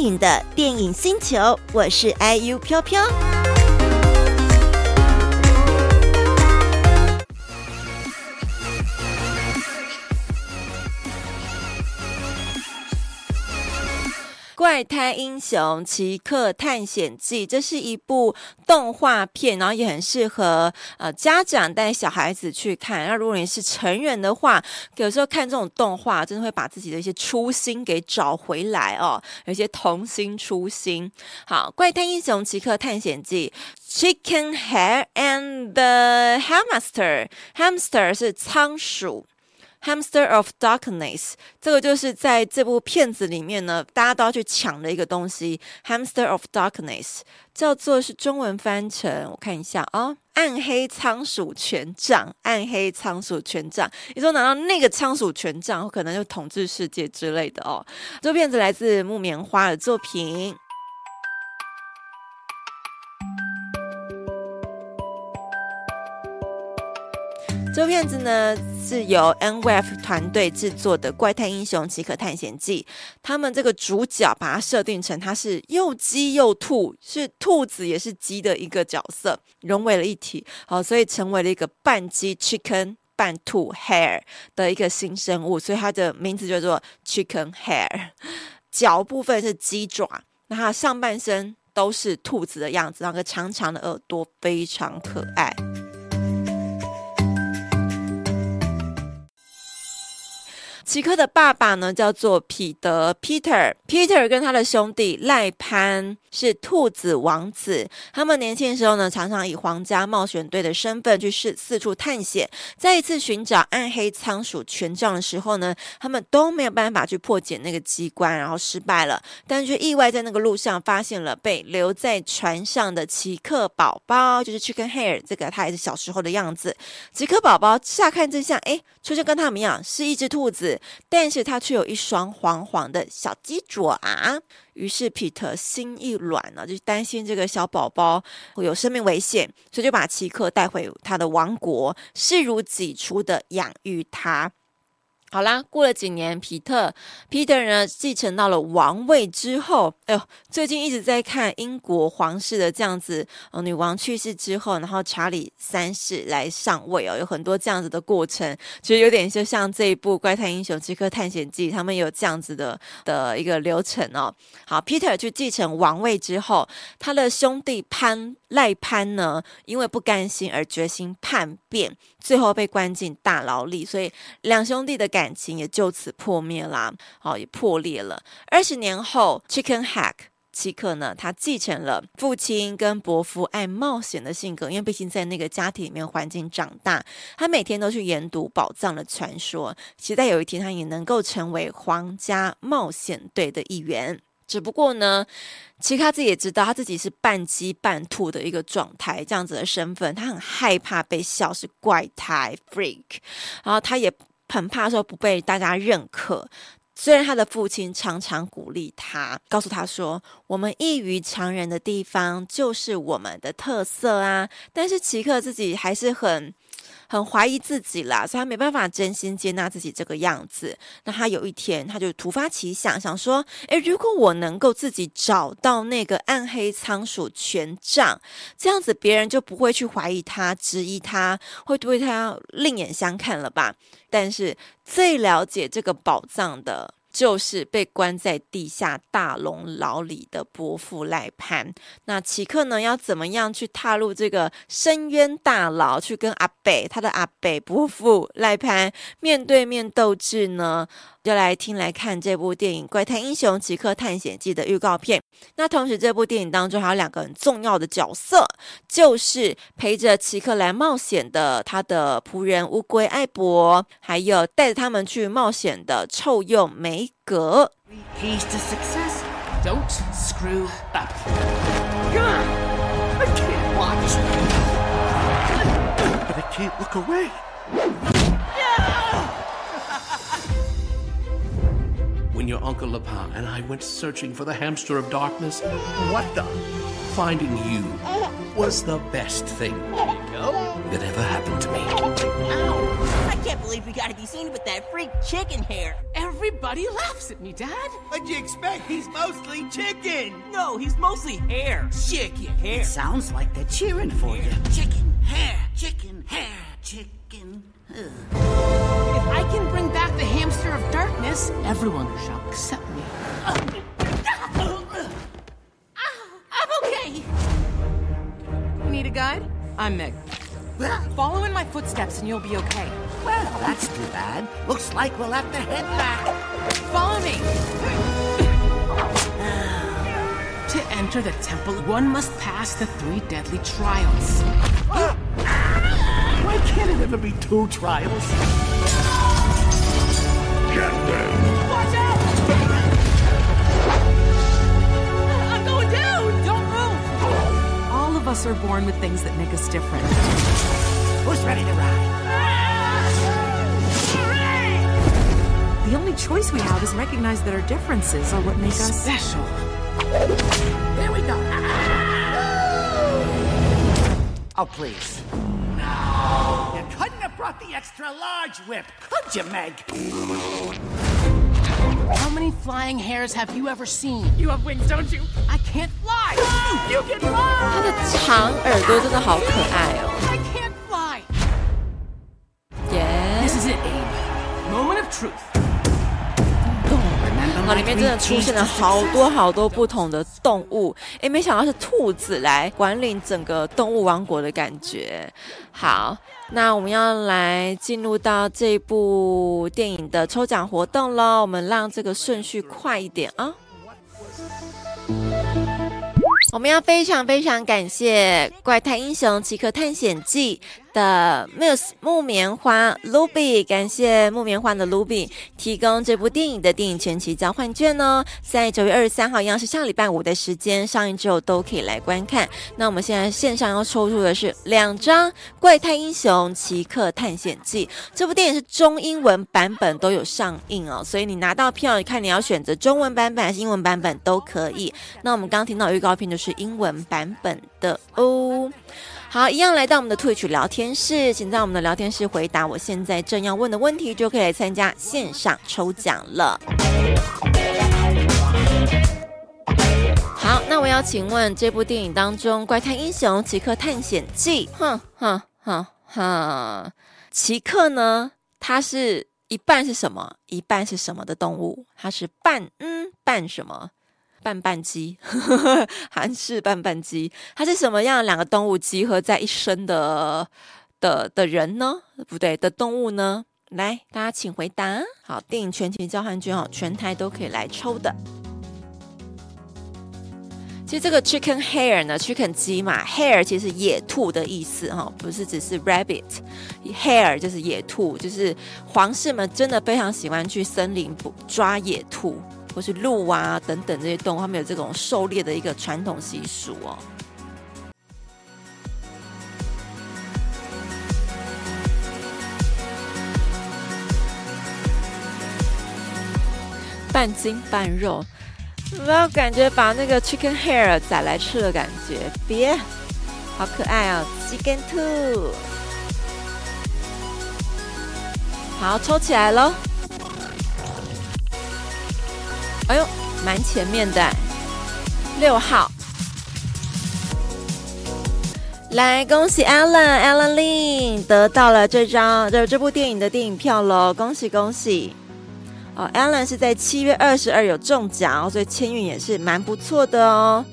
影的电影星球，我是 IU 飘飘。《怪胎英雄奇克探险记》，这是一部动画片，然后也很适合呃家长带小孩子去看。那如果你是成人的话，有时候看这种动画，真的会把自己的一些初心给找回来哦，有些童心初心。好，《怪胎英雄奇克探险记》，Chicken Hair and the Hamster，Hamster 是仓鼠。Hamster of Darkness，这个就是在这部片子里面呢，大家都要去抢的一个东西。Hamster of Darkness 叫做是中文翻成，我看一下啊、哦，暗黑仓鼠权杖，暗黑仓鼠权杖。你说拿到那个仓鼠权杖，可能就统治世界之类的哦。这部片子来自木棉花的作品。这部片子呢，是由 NWEF 团队制作的《怪胎英雄奇可探险记》。他们这个主角把它设定成他是又鸡又兔，是兔子也是鸡的一个角色，融为了一体。好，所以成为了一个半鸡 Chicken 半兔 Hare 的一个新生物，所以它的名字叫做 Chicken Hair。脚部分是鸡爪，那它上半身都是兔子的样子，那个长长的耳朵非常可爱。奇克的爸爸呢，叫做彼得 （Peter）。Peter 跟他的兄弟赖潘是兔子王子。他们年轻的时候呢，常常以皇家冒险队的身份去四四处探险。在一次寻找暗黑仓鼠权杖的时候呢，他们都没有办法去破解那个机关，然后失败了。但却意外在那个路上发现了被留在船上的奇克宝宝，就是 Chicken Hair。这个他也是小时候的样子。奇克宝宝乍看之下，哎，就像跟他们一样，是一只兔子。但是他却有一双黄黄的小鸡爪啊！于是皮特心一软呢，就担心这个小宝宝会有生命危险，所以就把奇克带回他的王国，视如己出的养育他。好啦，过了几年，皮特，Peter 呢继承到了王位之后，哎呦，最近一直在看英国皇室的这样子，呃，女王去世之后，然后查理三世来上位哦，有很多这样子的过程，其实有点就像这一部《怪胎英雄奇克探险记》，他们有这样子的的一个流程哦。好，Peter 去继承王位之后，他的兄弟潘。赖潘呢，因为不甘心而决心叛变，最后被关进大牢里，所以两兄弟的感感情也就此破灭啦，好，也破裂了。二十年后，Chicken Hack 奇克呢，他继承了父亲跟伯父爱冒险的性格，因为毕竟在那个家庭里面环境长大，他每天都去研读宝藏的传说，期待有一天他也能够成为皇家冒险队的一员。只不过呢，其实他自己也知道，他自己是半鸡半兔的一个状态，这样子的身份，他很害怕被笑是怪胎 freak，然后他也很怕说不被大家认可。虽然他的父亲常常鼓励他，告诉他说：“我们异于常人的地方就是我们的特色啊。”但是奇克自己还是很。很怀疑自己啦，所以他没办法真心接纳自己这个样子。那他有一天，他就突发奇想，想说：诶，如果我能够自己找到那个暗黑仓鼠权杖，这样子别人就不会去怀疑他、质疑他，会对他另眼相看了吧？但是最了解这个宝藏的。就是被关在地下大龙牢里的伯父赖潘。那奇克呢，要怎么样去踏入这个深渊大牢，去跟阿北他的阿北伯父赖潘面对面斗智呢？就来听来看这部电影《怪胎英雄奇克探险记》的预告片。那同时，这部电影当中还有两个很重要的角色，就是陪着奇克来冒险的他的仆人乌龟艾博，还有带着他们去冒险的臭鼬梅格。When your Uncle Lapin and I went searching for the hamster of darkness, what the? Finding you was the best thing that ever happened to me. Ow! Can't believe we gotta be seen with that freak chicken hair. Everybody laughs at me, Dad. What'd you expect? He's mostly chicken. No, he's mostly hair. Chicken hair. It sounds like they're cheering for you. Chicken hair, chicken hair, chicken. Ugh. If I can bring back the hamster of darkness, everyone shall accept me. I'm okay. Need a guide? I'm Meg. Follow in my footsteps and you'll be okay. Well, that's too bad. Looks like we'll have to head back. Follow me. to enter the temple, one must pass the three deadly trials. Why can't it ever be two trials? Watch out! I'm going down! Don't move! All of us are born with things that make us different. Who's ready to ride? only choice we have is recognize that our differences are what make us special. Here we go. Oh, please. You couldn't have brought the extra large whip, could you, Meg? How many flying hairs have you ever seen? You have wings, don't you? I can't fly! You can 它 fly! 的长耳朵真的好可爱哦。 I can't fly! 耶、 This is it, Abe. Moment of truth. 里面真的出现了好多好多不同的动物，哎，没想到是兔子来管理整个动物王国的感觉。好，那我们要来进入到这部电影的抽奖活动喽，我们让这个顺序快一点啊。我们要非常非常感谢《怪胎英雄奇克探险记》的 Muse 木棉花 Ruby，感谢木棉花的 Ruby 提供这部电影的电影全期交换券哦，在九月二十三号一样是下礼拜五的时间上映之后都可以来观看。那我们现在线上要抽出的是两张《怪胎英雄奇克探险记》这部电影是中英文版本都有上映哦，所以你拿到票，你看你要选择中文版本还是英文版本都可以。那我们刚刚听到预告片就是英文版本的哦。好，一样来到我们的 Twitch 聊天室，请在我们的聊天室回答我现在正要问的问题，就可以来参加线上抽奖了。好，那我要请问这部电影当中《怪胎英雄奇克探险记》，哼哼哼哼，奇克呢？它是一半是什么？一半是什么的动物？它是半嗯半什么？半半鸡，韩式半半鸡，它是什么样两个动物集合在一身的的的人呢？不对，的动物呢？来，大家请回答。好，电影全期交换券哦，全台都可以来抽的。其实这个 chicken hair 呢，chicken 鸡嘛，hair 其实野兔的意思哈，不是只是 rabbit，hair 就是野兔，就是皇室们真的非常喜欢去森林捕抓野兔。或是鹿啊等等这些动物，他们有这种狩猎的一个传统习俗哦。半筋半肉，有没有感觉把那个 chicken hair 宰来吃的感觉？别，好可爱哦，chicken too，。好，抽起来喽。哎呦，蛮前面的，六号，来恭喜 Alan Alan Lin 得到了这张这这部电影的电影票喽，恭喜恭喜！哦，Alan 是在七月二十二有中奖，所以签运也是蛮不错的哦。